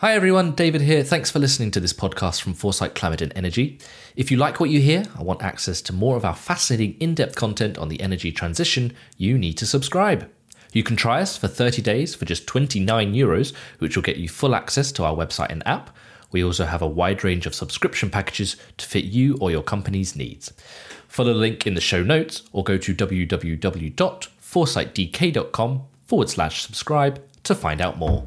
Hi everyone, David here. Thanks for listening to this podcast from Foresight Climate and Energy. If you like what you hear and want access to more of our fascinating in depth content on the energy transition, you need to subscribe. You can try us for 30 days for just 29 euros, which will get you full access to our website and app. We also have a wide range of subscription packages to fit you or your company's needs. Follow the link in the show notes or go to www.foresightdk.com forward slash subscribe to find out more.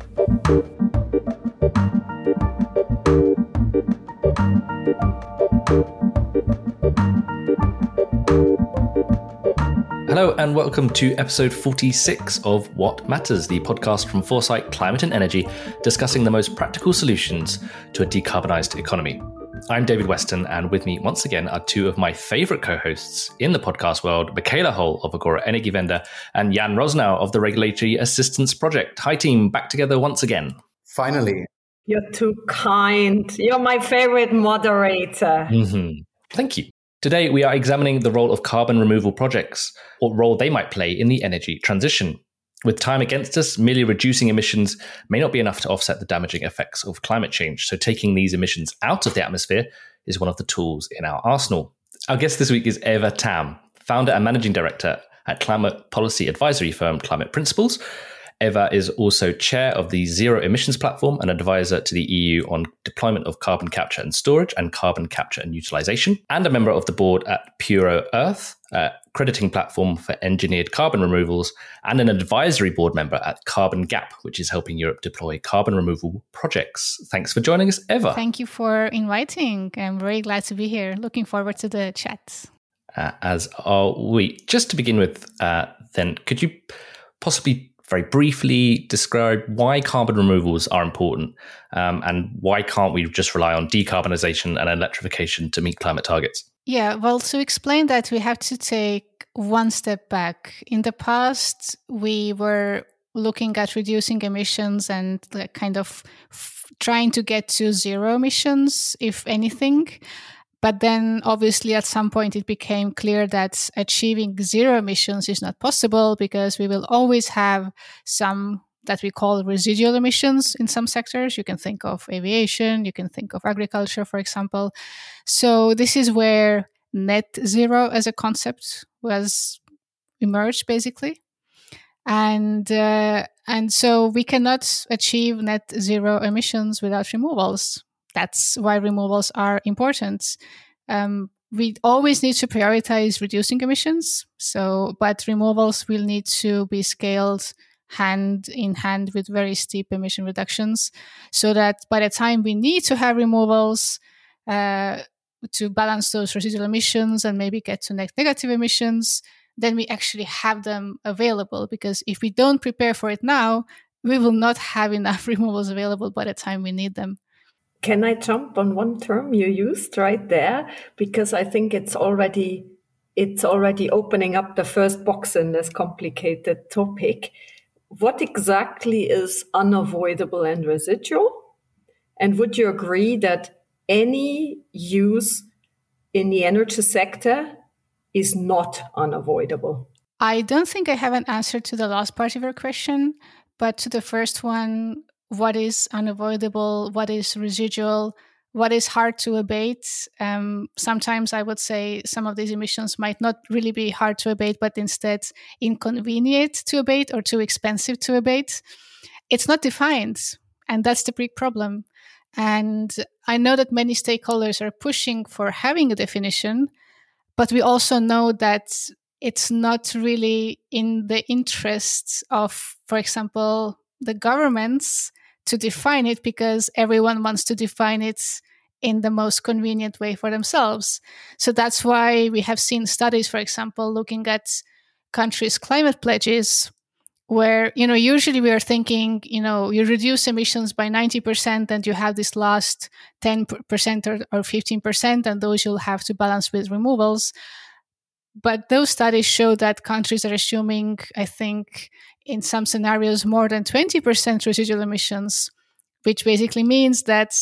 Hello, and welcome to episode 46 of Watt Matters, the podcast from Foresight Climate and Energy, discussing the most practical solutions to a decarbonised economy. I'm David Weston, and with me once again are two of my favourite co hosts in the podcast world Michaela Holl of Agora Energiewende and Jan Rosenow of the Regulatory Assistance Project. Hi, team, back together once again. Finally. You're too kind. You're my favorite moderator. Mm-hmm. Thank you. Today, we are examining the role of carbon removal projects, what role they might play in the energy transition. With time against us, merely reducing emissions may not be enough to offset the damaging effects of climate change. So, taking these emissions out of the atmosphere is one of the tools in our arsenal. Our guest this week is Eva Tamme, founder and managing director at climate policy advisory firm Climate Principles, Eva is also chair of the Zero Emissions Platform and advisor to the EU on deployment of carbon capture and storage and carbon capture and utilization, and a member of the board at Puro Earth, a crediting platform for engineered carbon removals, and an advisory board member at Carbon Gap, which is helping Europe deploy carbon removal projects. Thanks for joining us, Eva. Thank you for inviting. I'm very glad to be here. Looking forward to the chat. Uh, as are we. Just to begin with, uh, then, could you possibly very briefly describe why carbon removals are important um, and why can't we just rely on decarbonisation and electrification to meet climate targets? Yeah, well, to explain that, we have to take one step back. In the past, we were looking at reducing emissions and kind of f- trying to get to zero emissions, if anything. But then, obviously, at some point, it became clear that achieving zero emissions is not possible because we will always have some that we call residual emissions in some sectors. You can think of aviation, you can think of agriculture, for example. So, this is where net zero as a concept was emerged, basically. And uh, and so we cannot achieve net zero emissions without removals that's why removals are important. Um, we always need to prioritize reducing emissions. So, but removals will need to be scaled hand in hand with very steep emission reductions so that by the time we need to have removals uh, to balance those residual emissions and maybe get to net negative emissions, then we actually have them available. Because if we don't prepare for it now, we will not have enough removals available by the time we need them. Can I jump on one term you used right there? Because I think it's already it's already opening up the first box in this complicated topic. What exactly is unavoidable and residual? And would you agree that any use in the energy sector is not unavoidable? I don't think I have an answer to the last part of your question, but to the first one, what is unavoidable, what is residual, what is hard to abate. Um, sometimes I would say some of these emissions might not really be hard to abate, but instead inconvenient to abate or too expensive to abate. It's not defined, and that's the big problem. And I know that many stakeholders are pushing for having a definition, but we also know that it's not really in the interests of, for example, the governments to define it because everyone wants to define it in the most convenient way for themselves. So that's why we have seen studies, for example, looking at countries' climate pledges, where, you know, usually we are thinking, you know, you reduce emissions by 90% and you have this last 10% or, or 15%, and those you'll have to balance with removals. But those studies show that countries are assuming, I think, in some scenarios more than 20% residual emissions, which basically means that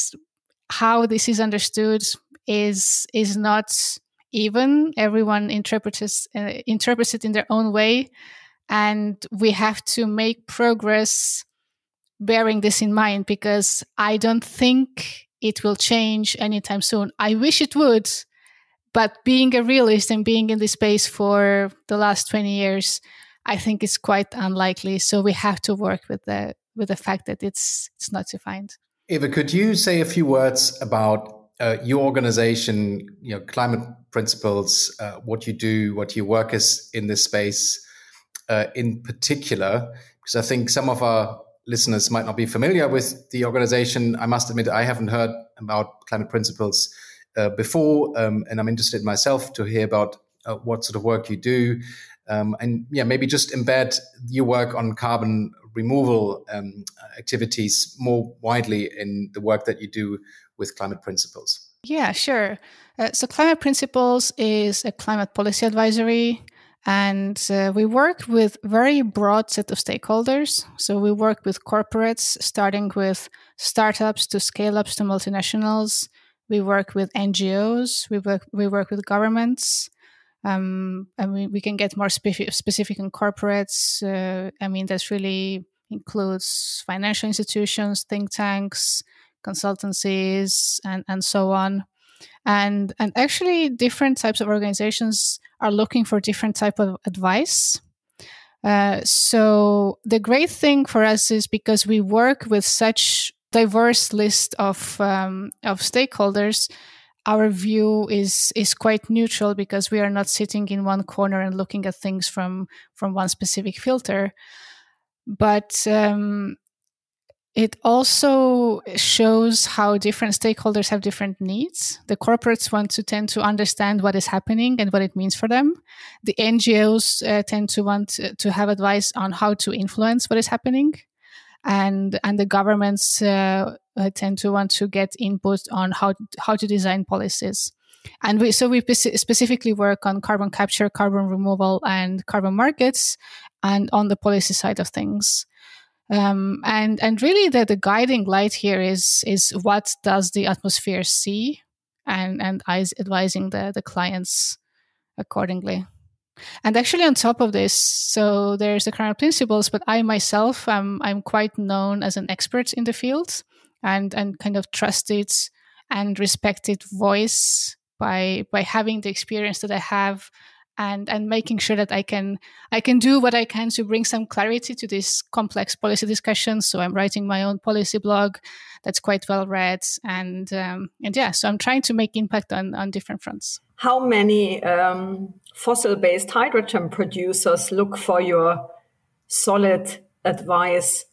how this is understood is is not even. Everyone interprets uh, interprets it in their own way, and we have to make progress bearing this in mind because I don't think it will change anytime soon. I wish it would, but being a realist and being in this space for the last 20 years, I think it's quite unlikely. So we have to work with the with the fact that it's it's not defined. Eva, could you say a few words about uh, your organization, you know, climate principles, uh, what you do, what your work is in this space, uh, in particular? Because I think some of our listeners might not be familiar with the organization. I must admit, I haven't heard about climate principles uh, before, um, and I'm interested myself to hear about uh, what sort of work you do. Um, and yeah, maybe just embed your work on carbon removal um, activities more widely in the work that you do with climate principles. Yeah, sure. Uh, so, Climate Principles is a climate policy advisory and uh, we work with very broad set of stakeholders so we work with corporates starting with startups to scale ups to multinationals we work with ngos we work we work with governments um, and we, we can get more specific, specific in corporates uh, i mean that really includes financial institutions think tanks consultancies and, and so on. And and actually different types of organizations are looking for different type of advice. Uh, so the great thing for us is because we work with such diverse list of um, of stakeholders our view is is quite neutral because we are not sitting in one corner and looking at things from from one specific filter but um, it also shows how different stakeholders have different needs. The corporates want to tend to understand what is happening and what it means for them. The NGOs uh, tend to want to have advice on how to influence what is happening. And, and the governments uh, uh tend to want to get input on how, how to design policies. And we, so we specifically work on carbon capture, carbon removal, and carbon markets, and on the policy side of things. Um, and and really the, the guiding light here is is what does the atmosphere see and and advising the the clients accordingly and actually on top of this so there's the current principles but i myself am i'm quite known as an expert in the field and and kind of trusted and respected voice by by having the experience that i have and and making sure that I can I can do what I can to bring some clarity to this complex policy discussions. So I'm writing my own policy blog that's quite well read, and um, and yeah, so I'm trying to make impact on on different fronts. How many um, fossil-based hydrogen producers look for your solid advice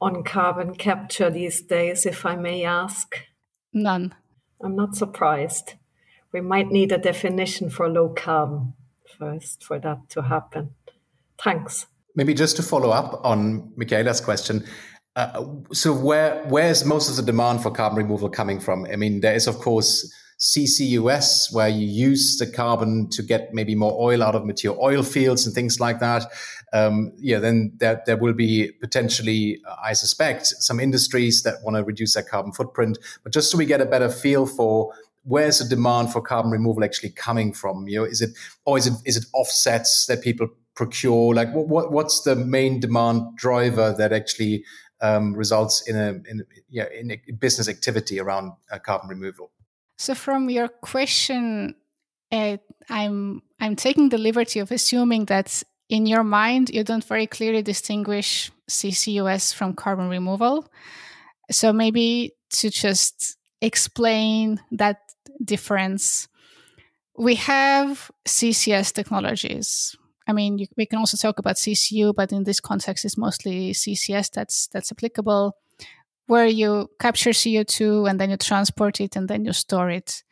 on carbon capture these days, if I may ask? None. I'm not surprised we might need a definition for low carbon first for that to happen. Thanks. Maybe just to follow up on Michaela's question. Uh, so where where's most of the demand for carbon removal coming from? I mean, there is of course CCUS, where you use the carbon to get maybe more oil out of mature oil fields and things like that. Um, yeah, then there, there will be potentially, uh, I suspect, some industries that want to reduce their carbon footprint. But just so we get a better feel for where's the demand for carbon removal actually coming from? You know, is it or is it is it offsets that people procure? Like, what, what what's the main demand driver that actually um, results in a in yeah in a business activity around uh, carbon removal? So, from your question, uh, I'm I'm taking the liberty of assuming that in your mind you don't very clearly distinguish CCUS from carbon removal. So maybe to just explain that difference. We have CCS technologies. I mean, you, we can also talk about CCU, but in this context, it's mostly CCS that's that's applicable, where you capture CO2 and then you transport it and then you store it,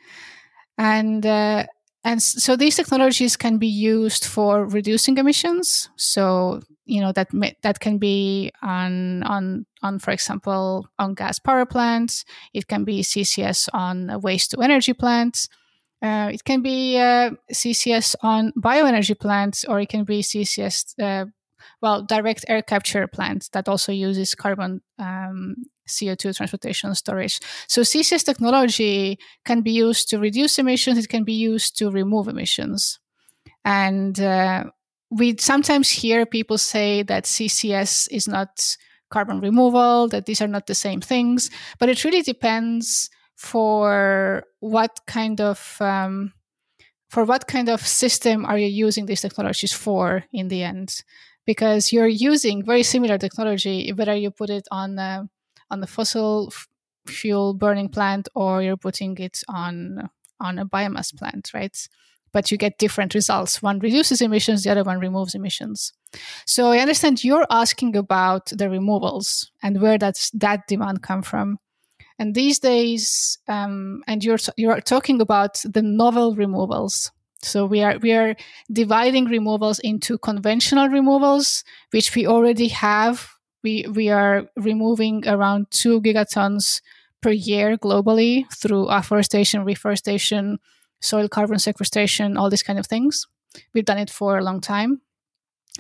and uh, and so these technologies can be used for reducing emissions. So you know that that can be on on on for example on gas power plants. It can be CCS on waste to energy plants. Uh, it can be uh, CCS on bioenergy plants, or it can be CCS, uh, well, direct air capture plants that also uses carbon um, CO2 transportation storage. So CCS technology can be used to reduce emissions. It can be used to remove emissions. And uh, we sometimes hear people say that CCS is not carbon removal, that these are not the same things. But it really depends for what kind of um, for what kind of system are you using these technologies for in the end because you're using very similar technology whether you put it on uh, on the fossil f- fuel burning plant or you're putting it on on a biomass plant right but you get different results one reduces emissions the other one removes emissions so i understand you're asking about the removals and where does that demand come from and these days, um, and you're you're talking about the novel removals. So we are we are dividing removals into conventional removals, which we already have. We we are removing around two gigatons per year globally through afforestation, reforestation, soil carbon sequestration, all these kind of things. We've done it for a long time.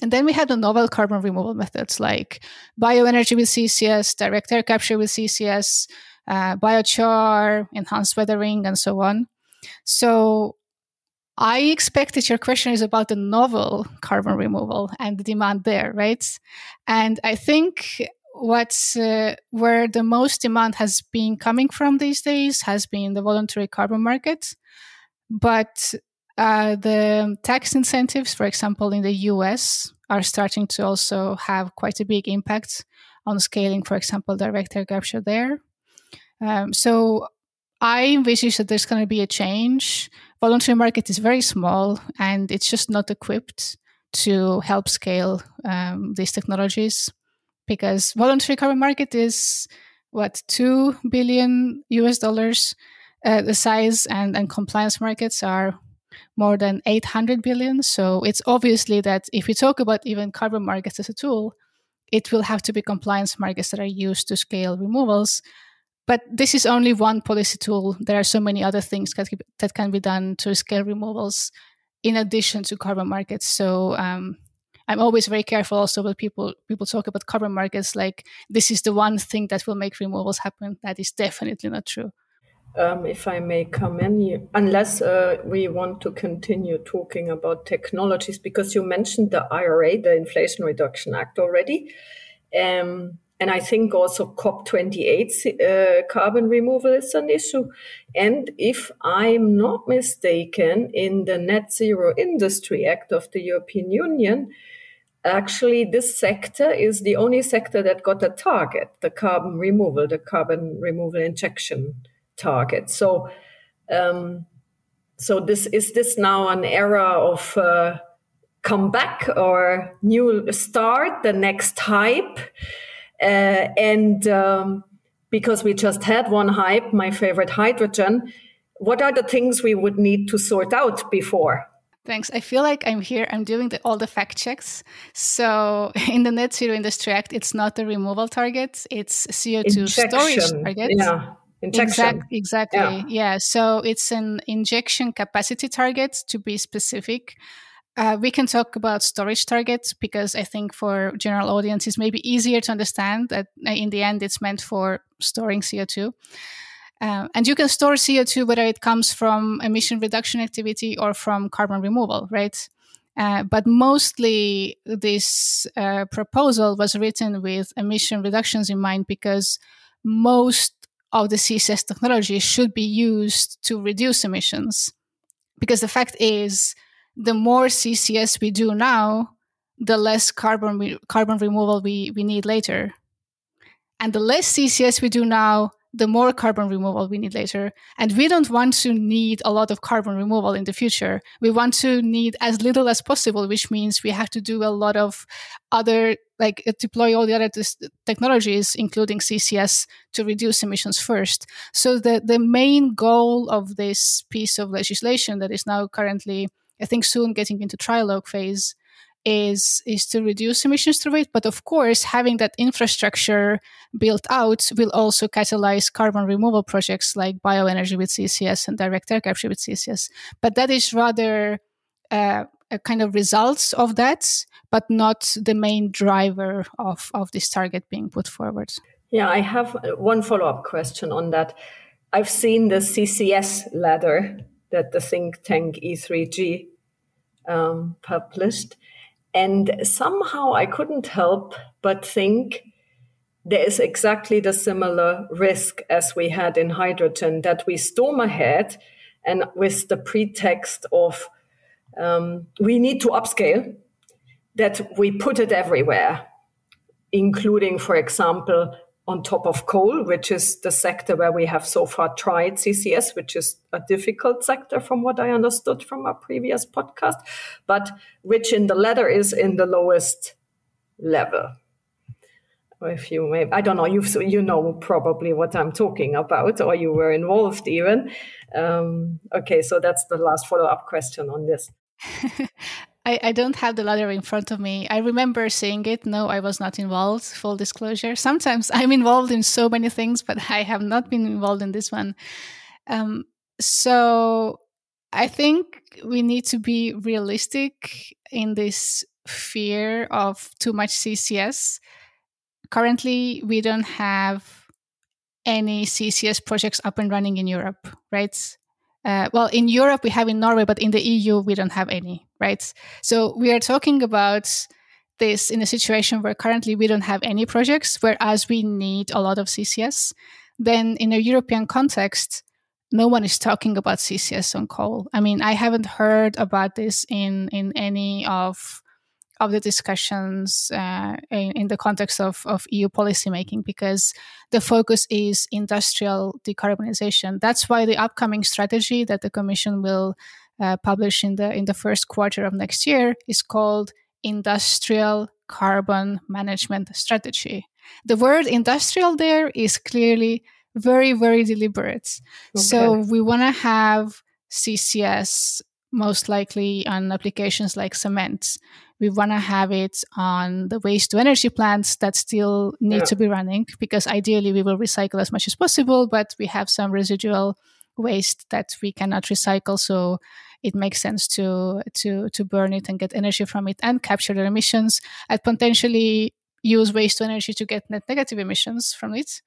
And then we have the novel carbon removal methods like bioenergy with CCS, direct air capture with CCS, uh, biochar, enhanced weathering, and so on. So I expect that your question is about the novel carbon removal and the demand there, right? And I think what's uh, where the most demand has been coming from these days has been the voluntary carbon market, but uh, the tax incentives, for example, in the US, are starting to also have quite a big impact on scaling, for example, direct air capture there. Um, so I envisage that there's going to be a change. Voluntary market is very small and it's just not equipped to help scale um, these technologies because voluntary carbon market is what two billion US dollars uh, the size and, and compliance markets are more than 800 billion. So it's obviously that if we talk about even carbon markets as a tool, it will have to be compliance markets that are used to scale removals. But this is only one policy tool. There are so many other things that, can be done to scale removals in addition to carbon markets. So um, I'm always very careful also when people people talk about carbon markets like this is the one thing that will make removals happen. That is definitely not true. Um, if I may come in, unless uh, we want to continue talking about technologies, because you mentioned the IRA, the Inflation Reduction Act already. Um, and I think also COP28 uh, carbon removal is an issue. And if I'm not mistaken, in the Net Zero Industry Act of the European Union, actually this sector is the only sector that got a target, the carbon removal, the carbon removal injection target. So, um, so this is this now an era of uh, comeback or new start, the next hype? Uh, and um, because we just had one hype, my favorite hydrogen, what are the things we would need to sort out before? Thanks. I feel like I'm here. I'm doing the, all the fact checks. So in the Net Zero Industry Act, it's not the removal target; it's CO2 Injection. storage target. Yeah. Injection. exactly. Yeah. yeah. So it's an injection capacity target to be specific. Uh, we can talk about storage targets because I think for general audiences, maybe easier to understand that uh, in the end it's meant for storing CO2. Uh, and you can store CO2 whether it comes from emission reduction activity or from carbon removal, right? Uh, but mostly this uh, proposal was written with emission reductions in mind because most of the CCS technology should be used to reduce emissions. Because the fact is, the more CCS we do now, the less carbon re- carbon removal we, we need later. And the less CCS we do now, the more carbon removal we need later. And we don't want to need a lot of carbon removal in the future. We want to need as little as possible, which means we have to do a lot of other, like uh, deploy all the other technologies, including CCS, to reduce emissions first. So the, the main goal of this piece of legislation that is now currently I think soon getting into trilogue phase is is to reduce emissions through it but of course having that infrastructure built out will also catalyze carbon removal projects like bioenergy with ccs and direct air capture with ccs but that is rather uh, a kind of results of that but not the main driver of of this target being put forward. Yeah i have one follow-up question on that. I've seen the ccs ladder that the think tank E3G um, published. And somehow I couldn't help but think there is exactly the similar risk as we had in hydrogen that we storm ahead and with the pretext of um, we need to upscale, that we put it everywhere, including, for example, on top of coal, which is the sector where we have so far tried CCS, which is a difficult sector from what I understood from our previous podcast, but which in the ladder is in the lowest level. If you may, I don't know, you you know probably what I'm talking about, or you were involved even. Um, okay, so that's the last follow up question on this. I, I don't have the letter in front of me. I remember seeing it. No, I was not involved, full disclosure. Sometimes I'm involved in so many things, but I have not been involved in this one. Um, so I think we need to be realistic in this fear of too much CCS. Currently, we don't have any CCS projects up and running in Europe, right? Uh, well, in Europe, we have in Norway, but in the EU, we don't have any, right? So we are talking about this in a situation where currently we don't have any projects, whereas we need a lot of CCS. Then in a European context, no one is talking about CCS on coal. I mean, I haven't heard about this in in any of of the discussions uh, in, in, the context of, of EU policymaking because the focus is industrial decarbonization. That's why the upcoming strategy that the Commission will uh, publish in the in the first quarter of next year is called Industrial Carbon Management Strategy. The word industrial there is clearly very very deliberate. Okay. So we want to have CCS most likely on applications like cement we want to have it on the waste to energy plants that still need yeah. to be running because ideally we will recycle as much as possible, but we have some residual waste that we cannot recycle. So it makes sense to to to burn it and get energy from it and capture the emissions and potentially use waste to energy to get net negative emissions from it.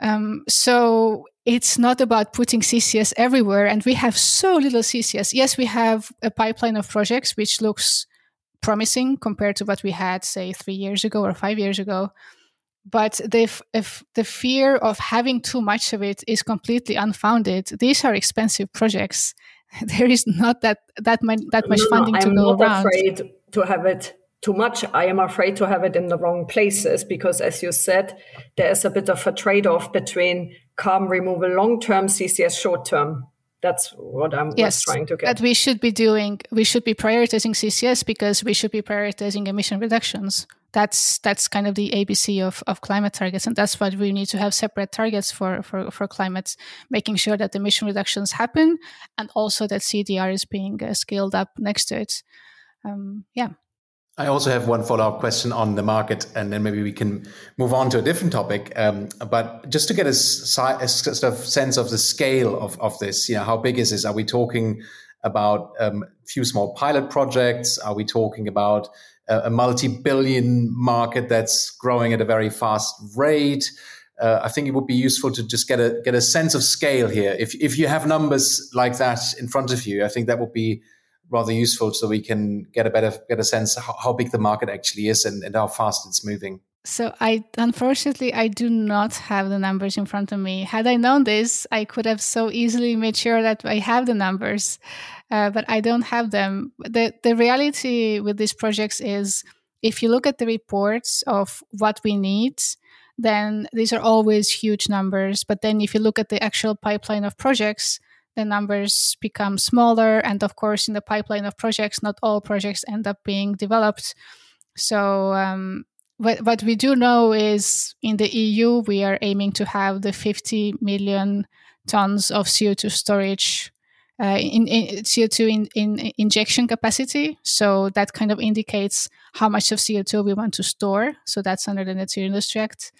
Um, so it's not about putting CCS everywhere, and we have so little CCS. Yes, we have a pipeline of projects which looks promising compared to what we had, say, three years ago or five years ago. But the, if the fear of having too much of it is completely unfounded, these are expensive projects. There is not that that, that much no, funding no, to I'm go around. I'm not afraid to have it too much. I am afraid to have it in the wrong places because, as you said, there is a bit of a trade off between carbon removal long term, CCS short term that's what I'm yes, trying to get. That we should be doing, we should be prioritizing CCS because we should be prioritizing emission reductions. That's that's kind of the ABC of, of climate targets, and that's why we need to have separate targets for for for climate, making sure that emission reductions happen, and also that CDR is being uh, scaled up next to it. Um, yeah. I also have one follow up question on the market, and then maybe we can move on to a different topic. Um, but just to get a, a, sort of sense of the scale of, of this, you know, how big is this? Are we talking about um, a few small pilot projects? Are we talking about a, a multi billion market that's growing at a very fast rate? Uh, I think it would be useful to just get a get a sense of scale here. If if you have numbers like that in front of you, I think that would be rather useful so we can get a better get a sense how, how big the market actually is and, and how fast it's moving. So I unfortunately I do not have the numbers in front of me. Had I known this, I could have so easily made sure that I have the numbers, uh, but I don't have them. the The reality with these projects is, if you look at the reports of what we need, then these are always huge numbers. But then if you look at the actual pipeline of projects, the numbers become smaller. And of course, in the pipeline of projects, not all projects end up being developed. So, um, what, what we do know is in the EU, we are aiming to have the 50 million tons of CO2 storage. Uh, in, in, CO2 in, in injection capacity. So that kind of indicates how much of CO2 we want to store. So that's under the Net Zero Industry Act.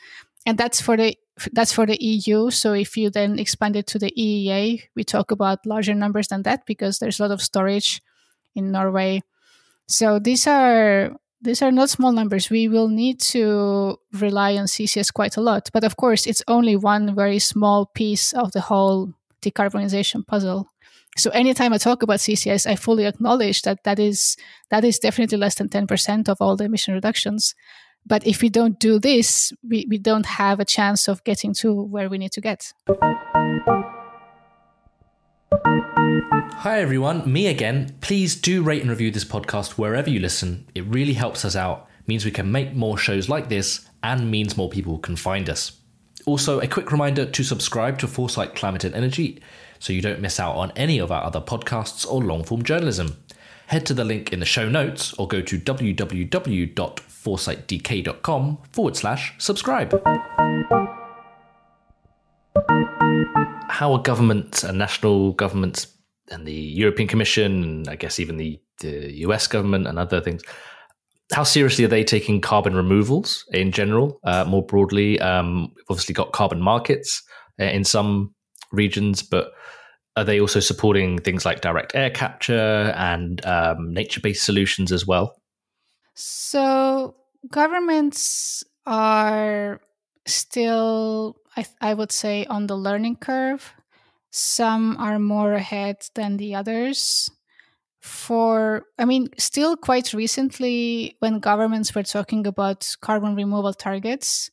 And that's for the that's for the EU. So if you then expand it to the EEA, we talk about larger numbers than that because there's a lot of storage in Norway. So these are these are not small numbers. We will need to rely on CCS quite a lot. But of course, it's only one very small piece of the whole decarbonization puzzle. So anytime I talk about CCS, I fully acknowledge that that is that is definitely less than 10% of all the emission reductions but if we don't do this, we, we don't have a chance of getting to where we need to get. Hi, everyone. Me again. Please do rate and review this podcast wherever you listen. It really helps us out, means we can make more shows like this, and means more people can find us. Also, a quick reminder to subscribe to Foresight Climate and Energy so you don't miss out on any of our other podcasts or long form journalism. Head to the link in the show notes or go to www.foresightdk.com forward slash subscribe. How are governments and national governments and the European Commission, and I guess even the, the US government and other things, how seriously are they taking carbon removals in general, uh, more broadly? Um, we've obviously got carbon markets uh, in some regions, but are they also supporting things like direct air capture and um, nature based solutions as well? So, governments are still, I, I would say, on the learning curve. Some are more ahead than the others. For, I mean, still quite recently, when governments were talking about carbon removal targets,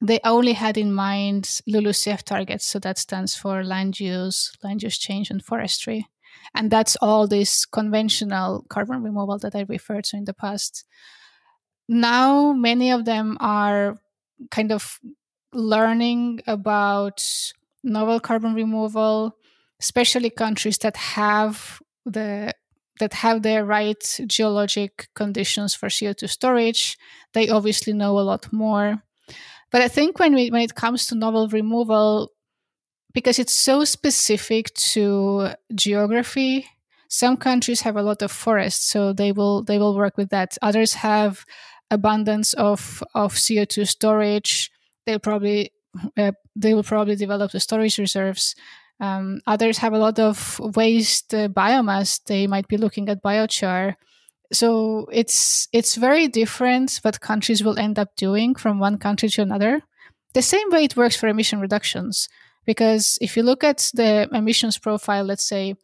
they only had in mind LULUCF targets. So that stands for land use, land use change, and forestry. And that's all this conventional carbon removal that I referred to in the past. Now, many of them are kind of learning about novel carbon removal, especially countries that have the that have the right geologic conditions for CO2 storage. They obviously know a lot more. But I think when we, when it comes to novel removal, because it's so specific to geography, some countries have a lot of forests, so they will they will work with that. Others have abundance of of CO two storage. They'll probably uh, they will probably develop the storage reserves. Um, others have a lot of waste uh, biomass. They might be looking at biochar so it's it's very different what countries will end up doing from one country to another the same way it works for emission reductions because if you look at the emissions profile let's say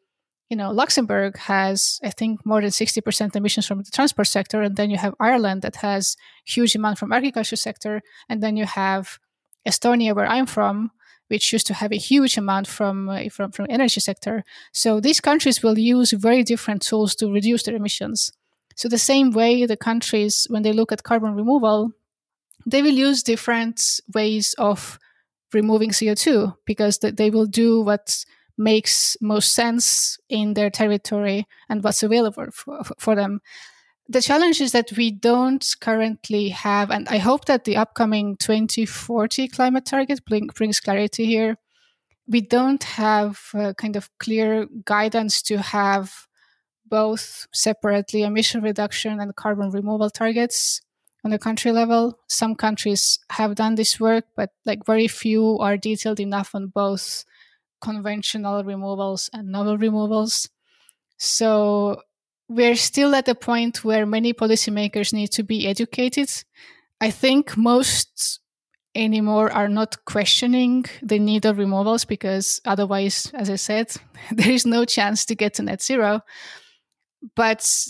you know luxembourg has i think more than 60% emissions from the transport sector and then you have ireland that has huge amount from agriculture sector and then you have estonia where i'm from which used to have a huge amount from uh, from from energy sector. So these countries will use very different tools to reduce their emissions. So the same way the countries, when they look at carbon removal, they will use different ways of removing CO2 because they will do what makes most sense in their territory and what's available for, for them. The challenge is that we don't currently have, and I hope that the upcoming 2040 climate target brings clarity here. We don't have kind of clear guidance to have both separately emission reduction and carbon removal targets on the country level. Some countries have done this work, but like very few are detailed enough on both conventional removals and novel removals. So we're still at a point where many policymakers need to be educated. I think most anymore are not questioning the need of removals because otherwise, as I said, there is no chance to get to net zero but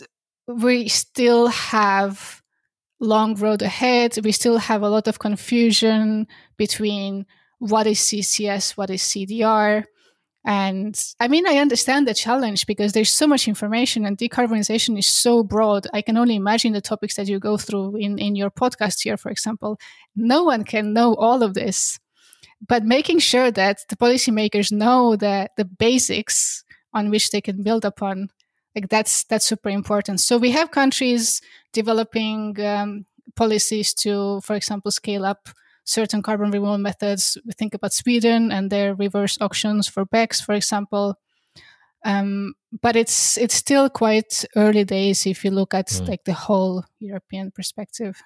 we still have long road ahead. We still have a lot of confusion between what is CCS, what is CDR. And I mean, I understand the challenge because there's so much information and decarbonization is so broad. I can only imagine the topics that you go through in, in your podcast here, for example. No one can know all of this. But making sure that the policymakers know that the basics on which they can build upon like that's that's super important. So we have countries developing um, policies to for example scale up certain carbon removal methods. We think about sweden and their reverse auctions for BECCS for example. Um, but it's it's still quite early days if you look at mm. like the whole european perspective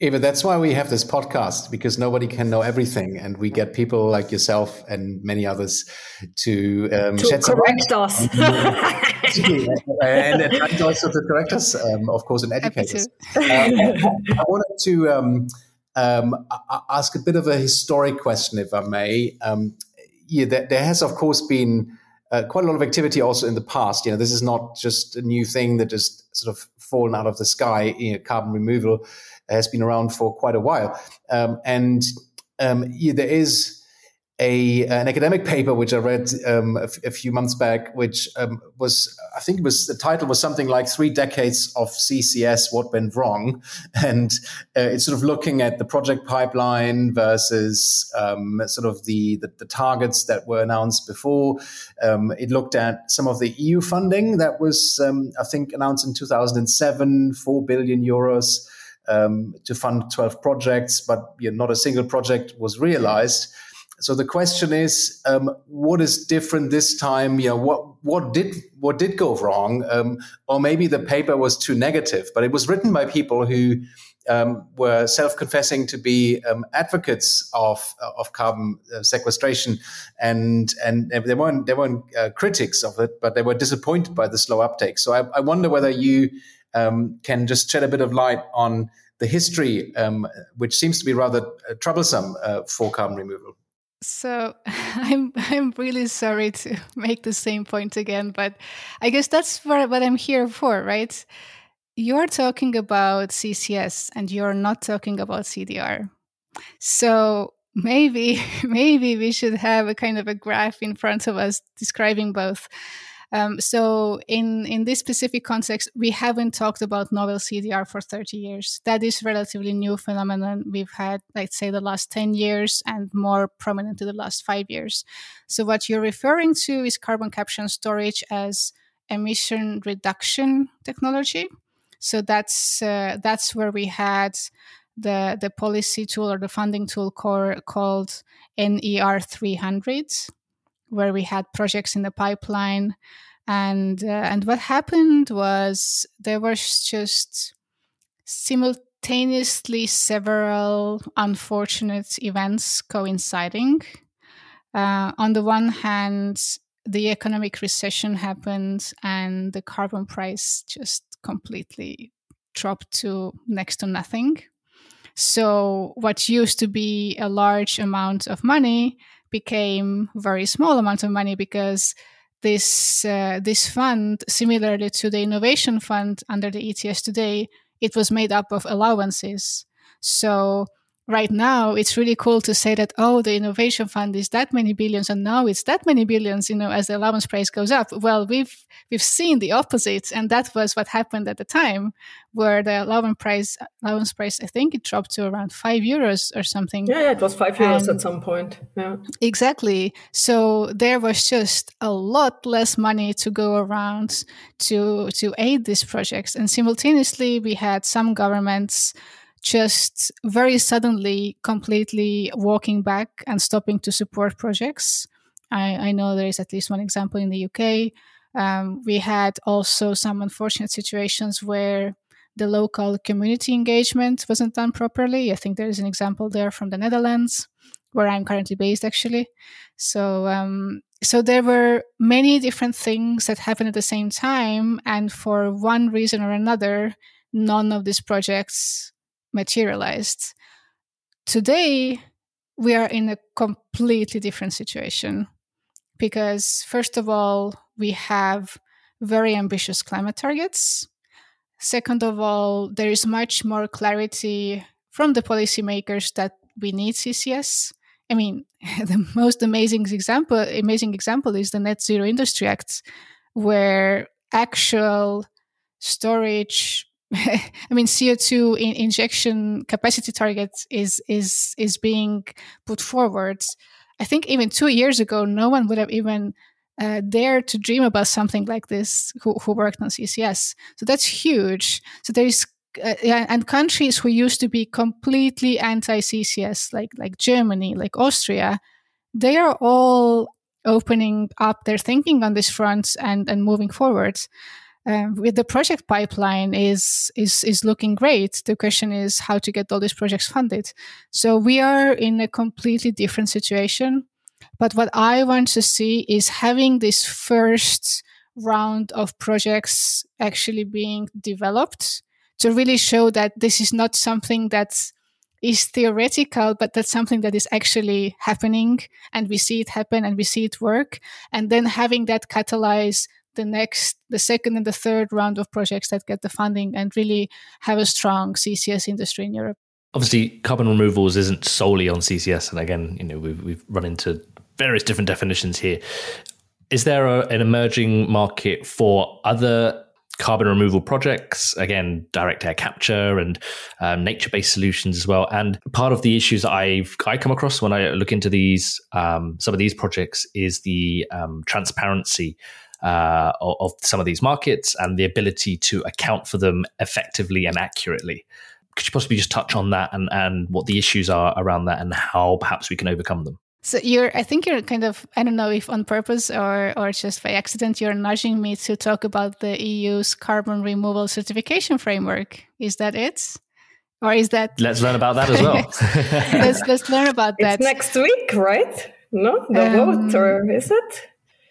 Eva, that's why we have this podcast because nobody can know everything, and we get people like yourself and many others to, um, to correct us, and at times also to correct us, um, of course, and educate us. Uh, I wanted to um, um ask a bit of a historic question, if I may. Um, yeah, there, there, has, of course, been uh, quite a lot of activity also in the past. You know, this is not just a new thing that just sort of fallen out of the sky. You know, carbon removal has been around for quite a while, um, and um, yeah, there is a an academic paper which I read um, a, f- a few months back, which um, was I think it was the title was something like three decades of CCS what went wrong, and uh, it's sort of looking at the project pipeline versus um, sort of the, the, the targets that were announced before. Um, it looked at some of the EU funding that was I think announced in 2007, four billion euros. Um, to fund 12 projects, but you know, not a single project was realized so the question is, um, what is different this time? You know, what what did what did go wrong, um, or maybe the paper was too negative. But it was written by people who um, were self-confessing to be um, advocates of of carbon uh, sequestration, and and they weren't they weren't uh, critics of it, but they were disappointed by the slow uptake. So I, I wonder whether you um, can just shed a bit of light on the history, um, which seems to be rather uh, troublesome uh, for carbon removal. So I'm I'm really sorry to make the same point again, but I guess that's what, what I'm here for, right? You're talking about CCS and you're not talking about CDR. So maybe maybe we should have a kind of a graph in front of us describing both. Um, so in in this specific context, we haven't talked about novel CDR for 30 years. That is relatively new phenomenon. We've had, let's say, the last 10 years and more prominent in the last five years. So what you're referring to is carbon capture and storage as emission reduction technology. So that's uh, that's where we had the the policy tool or the funding tool called NER 300 where we had projects in the pipeline. And uh, and what happened was there was just simultaneously several unfortunate events coinciding. Uh, on the one hand the economic recession happened and the carbon price just completely dropped to next to nothing. So what used to be a large amount of money became very small amount of money because this uh, this fund, similarly to the innovation fund under the ETS today, it was made up of allowances. So right now it's really cool to say that oh the innovation fund is that many billions and now it's that many billions you know as the allowance price goes up. Well we've we've seen the opposite and that was what happened at the time where the allowance price allowance price i think it dropped to around 5 euros or something. Yeah, yeah it was 5 euros and at um, some point yeah. exactly. So there was just a lot less money to go around to to aid these projects and simultaneously we had some governments just very suddenly completely walking back and stopping to support projects. I, I know there is at least one example in the UK. Um, we had also some unfortunate situations where the local community engagement wasn't done properly. I think there is an example there from the Netherlands, where I'm currently based, actually. So, um, so there were many different things that happened at the same time, and for one reason or another, none of these projects materialized. Today, we are in a completely different situation because, first of all, we have very ambitious climate targets. Second of all, there is much more clarity from the policymakers that we need CCS. I mean, the most amazing example, amazing example is the Net Zero Industry Act, where actual storage I mean, CO2 in injection capacity target is is is being put forward. I think even two years ago, no one would have even uh, dared to dream about something like this who, who worked on CCS. So that's huge. So there is uh, and countries who used to be completely anti CCS, like like Germany, like Austria, they are all opening up their thinking on this front and and moving forward um, with the project pipeline is is is looking great. The question is how to get all these projects funded. So we are in a completely different situation. But what I want to see is having this first round of projects actually being developed to really show that this is not something that is is theoretical, but that's something that is actually happening and we see it happen and we see it work. And then having that catalyze the next, the second and the third round of projects that get the funding and really have a strong CCS industry in Europe. Obviously, carbon removals isn't solely on CCS, and again, you know, we've, we've run into various different definitions here. Is there a, an emerging market for other carbon removal projects, again, direct air capture and um, nature based solutions as well. And part of the issues I've I come across when I look into these um, some of these projects is the um, transparency. Uh, of, of some of these markets and the ability to account for them effectively and accurately. Could you possibly just touch on that and, and what the issues are around that and how perhaps we can overcome them? So you're, I think you're kind of, I don't know if on purpose or or just by accident, you're nudging me to talk about the EU's carbon removal certification framework. Is that it? Or is that? Let's learn about that as well. let's let's learn about that. It's next week, right? No, the um, vote, or is it?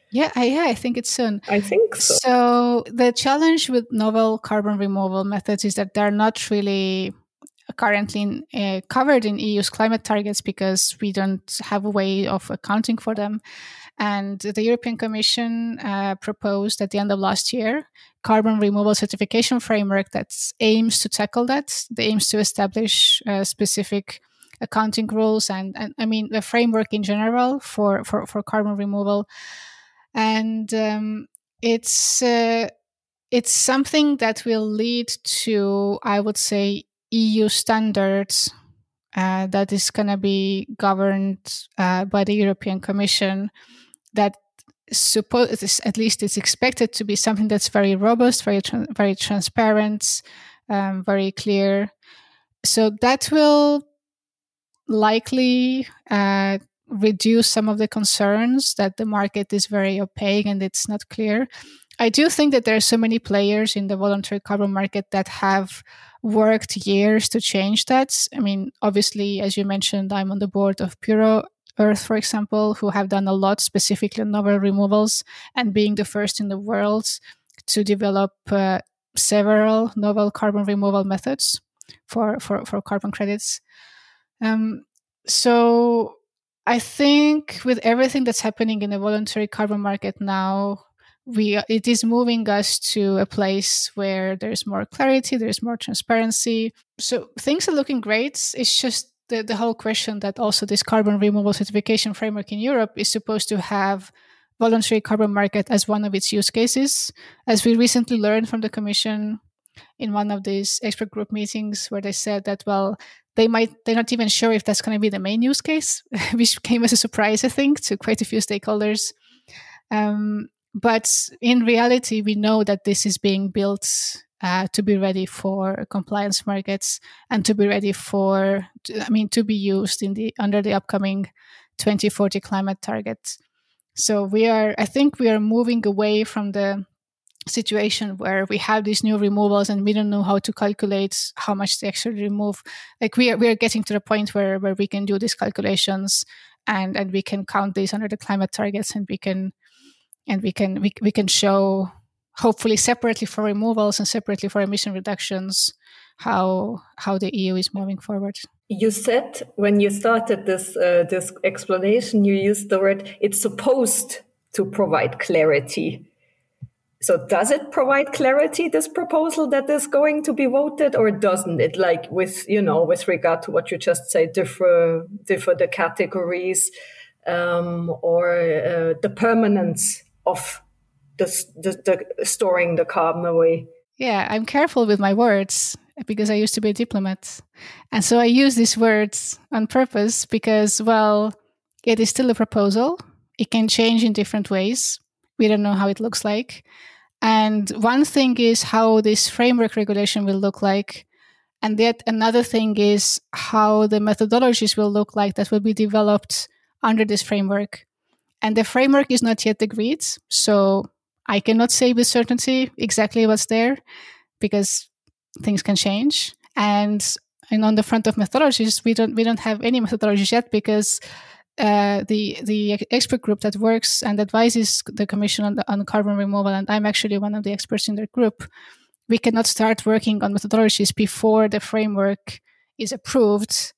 Yeah, I, yeah, I think it's soon. I think so. So the challenge with novel carbon removal methods is that they're not really currently uh, covered in EU's climate targets because we don't have a way of accounting for them. And the European Commission uh, proposed at the end of last year carbon removal certification framework that aims to tackle that. That aims to establish uh, specific accounting rules and, and I mean the framework in general for for, for carbon removal. And um, it's uh, it's something that will lead to, I would say, EU standards uh, that is going to be governed uh, by the European Commission that suppose at least it's expected to be something that's very robust, very tra- very transparent, um, very clear. So that will likely uh, reduce some of the concerns that the market is very opaque and it's not clear. I do think that there are so many players in the voluntary carbon market that have worked years to change that. I mean, obviously, as you mentioned, I'm on the board of Puro Earth, for example, who have done a lot specifically on novel removals and being the first in the world to develop uh, several novel carbon removal methods for, for, for carbon credits. Um, so I think with everything that's happening in the voluntary carbon market now, we it is moving us to a place where there's more clarity there's more transparency. So things are looking great. It's just the, the whole question that also this carbon removal certification framework in europe is supposed to have voluntary carbon market as one of its use cases. As we recently learned from the commission in one of these expert group meetings where they said that well they might they're not even sure if that's going to be the main use case which came as a surprise i think to quite a few stakeholders. Um, but in reality, we know that this is being built uh, to be ready for compliance markets and to be ready for, I mean, to be used in the under the upcoming 2040 climate targets. So we are, I think, we are moving away from the situation where we have these new removals and we don't know how to calculate how much they actually remove. Like we are, we are getting to the point where where we can do these calculations and and we can count these under the climate targets and we can and we can we, we can show hopefully separately for removals and separately for emission reductions how how the EU is moving forward. You said when you started this uh, this explanation, you used the word "it's supposed to provide clarity." So, does it provide clarity this proposal that is going to be voted, or doesn't it? Like with you know, with regard to what you just said, differ differ the categories um, or uh, the permanence of the, the, the storing the carbon away. Yeah, I'm careful with my words because I used to be a diplomat. And so I use these words on purpose because, well, it is still a proposal. It can change in different ways. We don't know how it looks like. And one thing is how this framework regulation will look like. And yet another thing is how the methodologies will look like that will be developed under this framework. And the framework is not yet agreed. So I cannot say with certainty exactly what's there because things can change. And and on the front of methodologies, we don't we don't have any methodologies yet because uh, the the expert group that works and advises the commission on, the, on carbon removal, and I'm actually one of the experts in their group. We cannot start working on methodologies before the framework is approved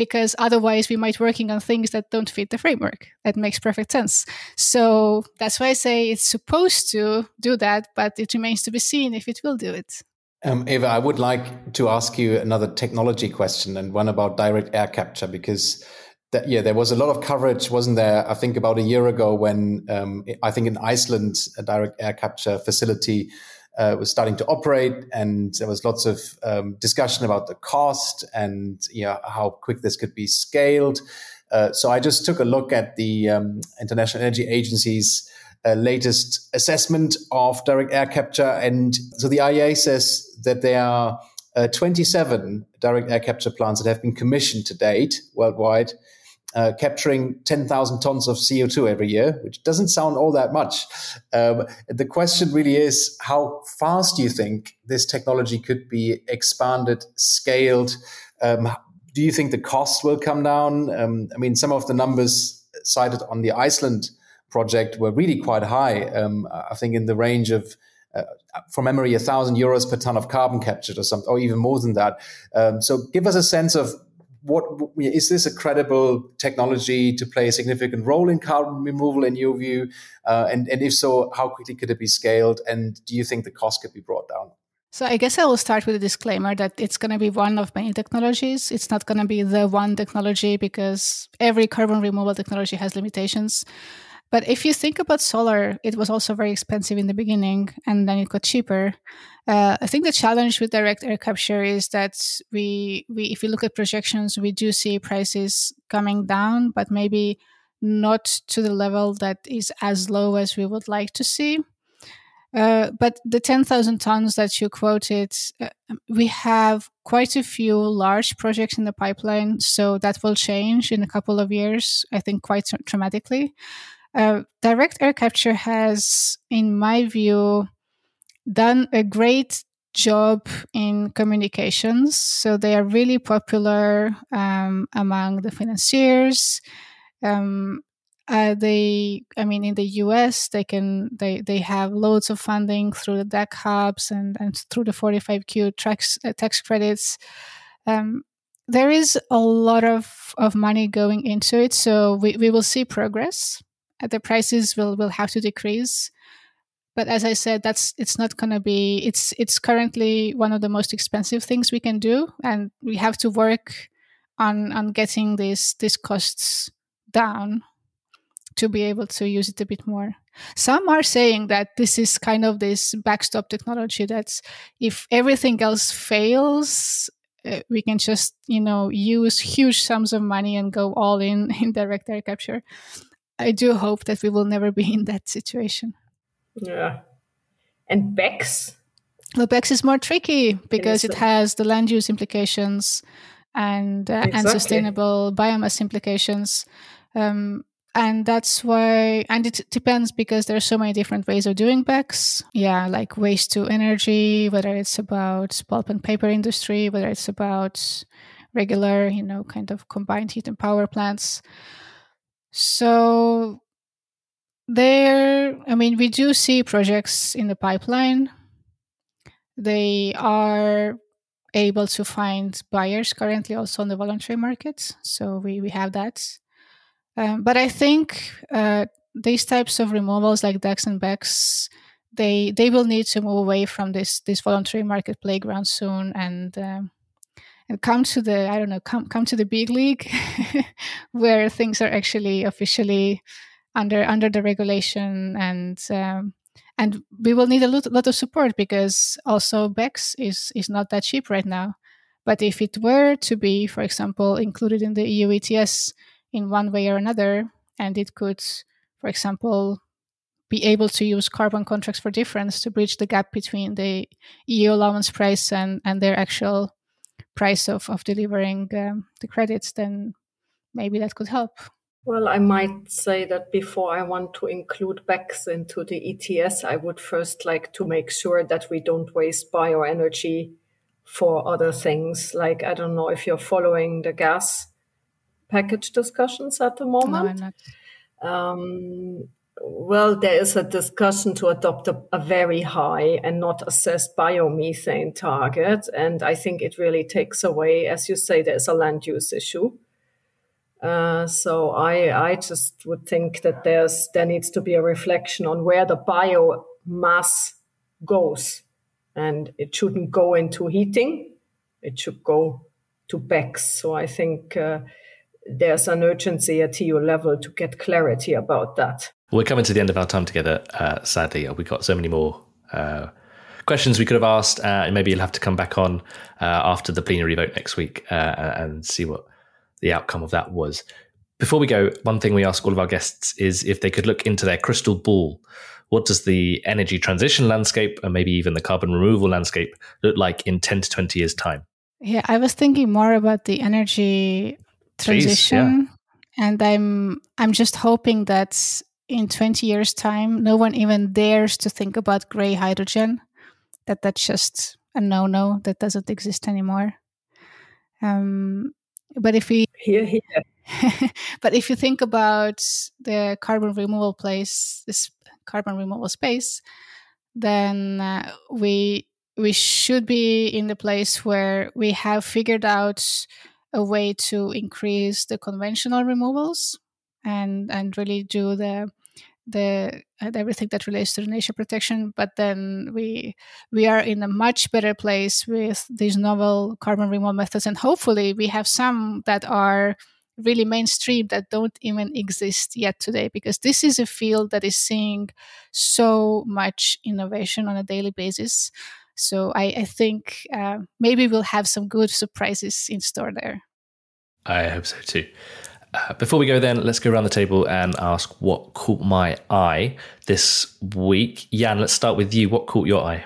because otherwise we might working on things that don't fit the framework. That makes perfect sense. So that's why I say it's supposed to do that, but it remains to be seen if it will do it. Um, Eva, I would like to ask you another technology question and one about direct air capture because that, yeah, there was a lot of coverage, wasn't there? I think about a year ago when um, I think in Iceland, a direct air capture facility uh, was starting to operate, and there was lots of um, discussion about the cost and you know, how quick this could be scaled. Uh, so I just took a look at the um, International Energy Agency's uh, latest assessment of direct air capture, and so the IEA says that there are uh, 27 direct air capture plants that have been commissioned to date worldwide uh, capturing 10,000 tons of CO2 every year, which doesn't sound all that much. Um, the question really is how fast do you think this technology could be expanded, scaled? Um, do you think the cost will come down? Um, I mean, some of the numbers cited on the Iceland project were really quite high. Um, I think in the range of uh, from memory, a thousand euros per ton of carbon captured, or something, or even more than that. Um, so, give us a sense of what is this a credible technology to play a significant role in carbon removal in your view? Uh, and, and if so, how quickly could it be scaled? And do you think the cost could be brought down? So I guess I will start with a disclaimer that it's going to be one of many technologies. It's not going to be the one technology because every carbon removal technology has limitations. But if you think about solar, it was also very expensive in the beginning and then it got cheaper. Uh, I think the challenge with direct air capture is that we, we, if you look at projections, we do see prices coming down, but maybe not to the level that is as low as we would like to see. Uh, but the 10,000 tons that you quoted, uh, we have quite a few large projects in the pipeline. So that will change in a couple of years, I think, quite dramatically. Direct air capture has, in my view, done a great job in communications. So they are really popular um, among the financiers. Um, uh, they, I mean, in the U.S., they can they they have loads of funding through the DAC hubs and and through the 45Q tax uh, tax credits. Um, there is a lot of, of money going into it, so we, we will see progress. The prices will will have to decrease. But as i said that's it's not going to be it's it's currently one of the most expensive things we can do and we have to work on on getting these these costs down to be able to use it a bit more. Some are saying that this is kind of this backstop technology that's if everything else fails uh, we can just you know use huge sums of money and go all in in direct air capture I do hope that we will never be in that situation. Yeah. And BECCS? Well, BECCS is more tricky because it has the land use implications and uh, exactly. and sustainable biomass implications. Um, and that's why and it depends because there are so many different ways of doing BECCS yeah like waste to energy whether it's about pulp and paper industry whether it's about regular you know kind of combined heat and power plants so there, I mean, we do see projects in the pipeline. They are able to find buyers currently also on the voluntary markets. So we, we have that. Um, but I think uh, these types of removals like DACs and BECCS, they they will need to move away from this this voluntary market playground soon and um, and come to the I don't know come come to the big league where things are actually officially under under the regulation and um, and we will need a lot, lot of support because also BECCS is is not that cheap right now. But if it were to be, for example, included in the EU ETS in one way or another, and it could, for example, be able to use carbon contracts for difference to bridge the gap between the EU allowance price and, and their actual price of, of delivering um, the credits, then maybe that could help. Well, I might say that before I want to include BECCS into the ETS, I would first like to make sure that we don't waste bioenergy for other things. Like, I don't know if you're following the gas package discussions at the moment. No, um, well, there is a discussion to adopt a, a, very high and not assessed biomethane target. And I think it really takes away, as you say, there's a land use issue. Uh, so I I just would think that there's there needs to be a reflection on where the biomass goes, and it shouldn't go into heating. It should go to BECCS. So I think uh, there's an urgency at EU level to get clarity about that. We're coming to the end of our time together. Uh, sadly, we've got so many more uh, questions we could have asked, uh, and maybe you'll have to come back on uh, after the plenary vote next week uh, and see what the outcome of that was. Before we go, one thing we ask all of our guests is if they could look into their crystal ball. What does the energy transition landscape and maybe even the carbon removal landscape look like in 10 to 20 years' time? Yeah, I was thinking more about the energy transition. Jeez, yeah. And I'm I'm just hoping that in 20 years time no one even dares to think about gray hydrogen that that's just a no-no that doesn't exist anymore. Um, but if we here here. but if you think about the carbon removal place this carbon removal space then uh, we we should be in the place where we have figured out a way to increase the conventional removals and and really do the the everything that relates to nature protection but then we we are in a much better place with these novel carbon removal methods and hopefully we have some that are really mainstream that don't even exist yet today because this is a field that is seeing so much innovation on a daily basis. So i, I think uh, maybe we'll have some good surprises in store there. I hope so too uh, before we go, then, let's go around the table and ask what caught my eye this week. Jan, let's start with you. What caught your eye?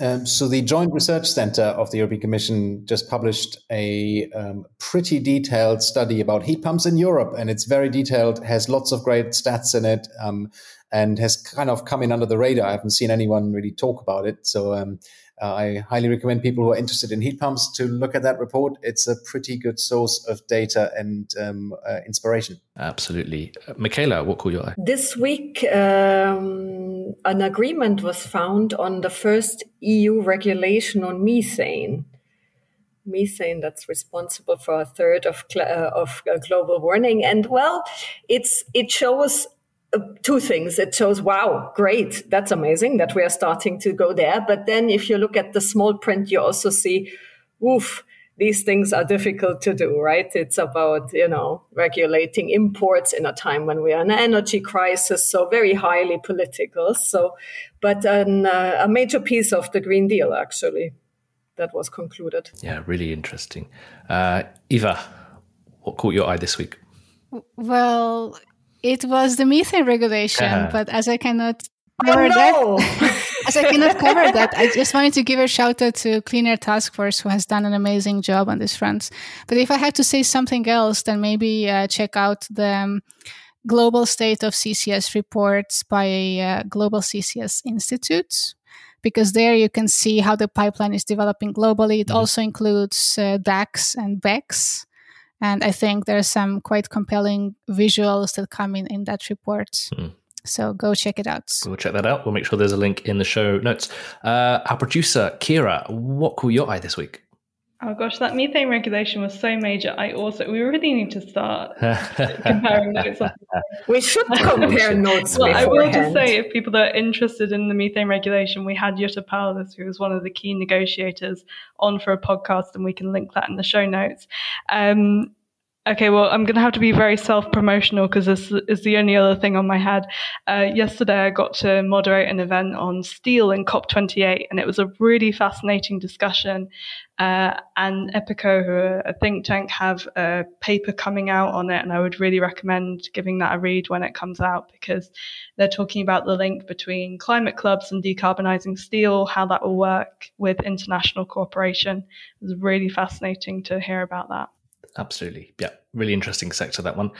Um, so, the Joint Research Center of the European Commission just published a um, pretty detailed study about heat pumps in Europe, and it's very detailed, has lots of great stats in it, um, and has kind of come in under the radar. I haven't seen anyone really talk about it. So, um, uh, I highly recommend people who are interested in heat pumps to look at that report. It's a pretty good source of data and um, uh, inspiration. Absolutely. Uh, Michaela, what caught your eye? This week, um, an agreement was found on the first EU regulation on methane. Methane that's responsible for a third of, cl- uh, of uh, global warming, and well, it's it shows two things. It shows, wow, great, that's amazing that we are starting to go there. But then if you look at the small print, you also see, oof, these things are difficult to do, right? It's about, you know, regulating imports in a time when we are in an energy crisis, so very highly political. So, but an, uh, a major piece of the Green Deal, actually, that was concluded. Yeah, really interesting. Uh, Eva, what caught your eye this week? Well, it was the methane regulation, uh-huh. but as I cannot oh, cover oh, no. that, as I cannot cover that, I just wanted to give a shout out to Clean Air Task Force, who has done an amazing job on this front. But if I have to say something else, then maybe uh, check out the um, Global State of CCS reports by uh, Global CCS Institute. Because there you can see how the pipeline is developing globally. It mm-hmm. also includes uh, DACs and BECCS. And I think there's some quite compelling visuals that come in in that report. Mm. So go check it out. We'll check that out. We'll make sure there's a link in the show notes. Uh, our producer, Kira, what caught your eye this week? Oh gosh, that methane regulation was so major. I also we really need to start comparing notes. we should compare notes. well, I will just say, if people are interested in the methane regulation, we had Jutta Paulus, who was one of the key negotiators, on for a podcast, and we can link that in the show notes. Um, Okay, well, I'm going to have to be very self promotional because this is the only other thing on my head. Uh, yesterday, I got to moderate an event on steel in COP28, and it was a really fascinating discussion. Uh, and EPICO, who are a think tank, have a paper coming out on it, and I would really recommend giving that a read when it comes out because they're talking about the link between climate clubs and decarbonizing steel, how that will work with international cooperation. It was really fascinating to hear about that absolutely. Yeah, really interesting sector that one.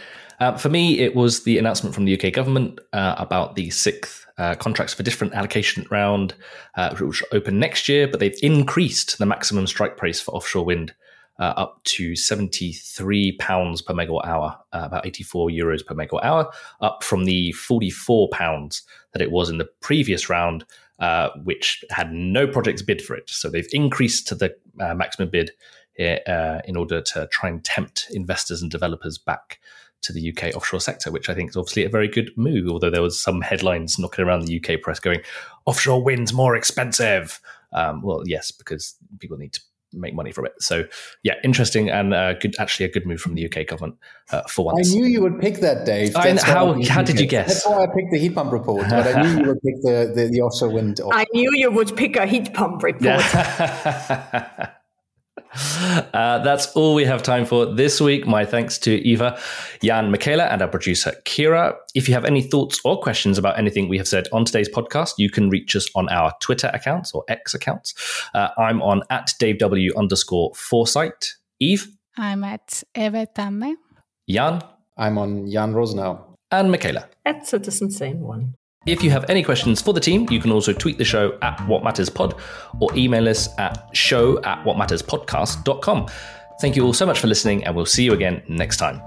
Uh, for me, it was the announcement from the UK government uh, about the sixth uh, contracts for difference allocation round, uh, which will open next year. But they've increased the maximum strike price for offshore wind uh, up to seventy-three pounds per megawatt hour, uh, about eighty-four euros per megawatt hour, up from the forty-four pounds that it was in the previous round. which had no projects bid for it. So they've increased to the maximum bid uh, in order to try and tempt investors and developers back to the UK offshore sector, which I think is obviously a very good move. Although there was some headlines knocking around the UK press going, "Offshore wind's more expensive." Um, well, yes, because people need to make money from it. So, yeah, interesting and uh, good. Actually, a good move from the UK government uh, for once. I knew you would pick that, Dave. I, how how did you guess? That's why I picked the heat pump report. But I knew you would pick the, the, the offshore wind. I knew you would pick a heat pump report. Yeah. Uh, that's all we have time for this week. My thanks to Eva, Jan, Michaela, and our producer, Kira. If you have any thoughts or questions about anything we have said on today's podcast, you can reach us on our Twitter accounts or X accounts. Uh, I'm on at DaveW underscore Foresight. Eve? I'm at Eve Tamme. Jan? I'm on Jan Rosenow. And Michaela? At Citizen Sane One. If you have any questions for the team, you can also tweet the show at Watt Matters Pod or email us at show at wattmatterspodcast.com. Thank you all so much for listening, and we'll see you again next time.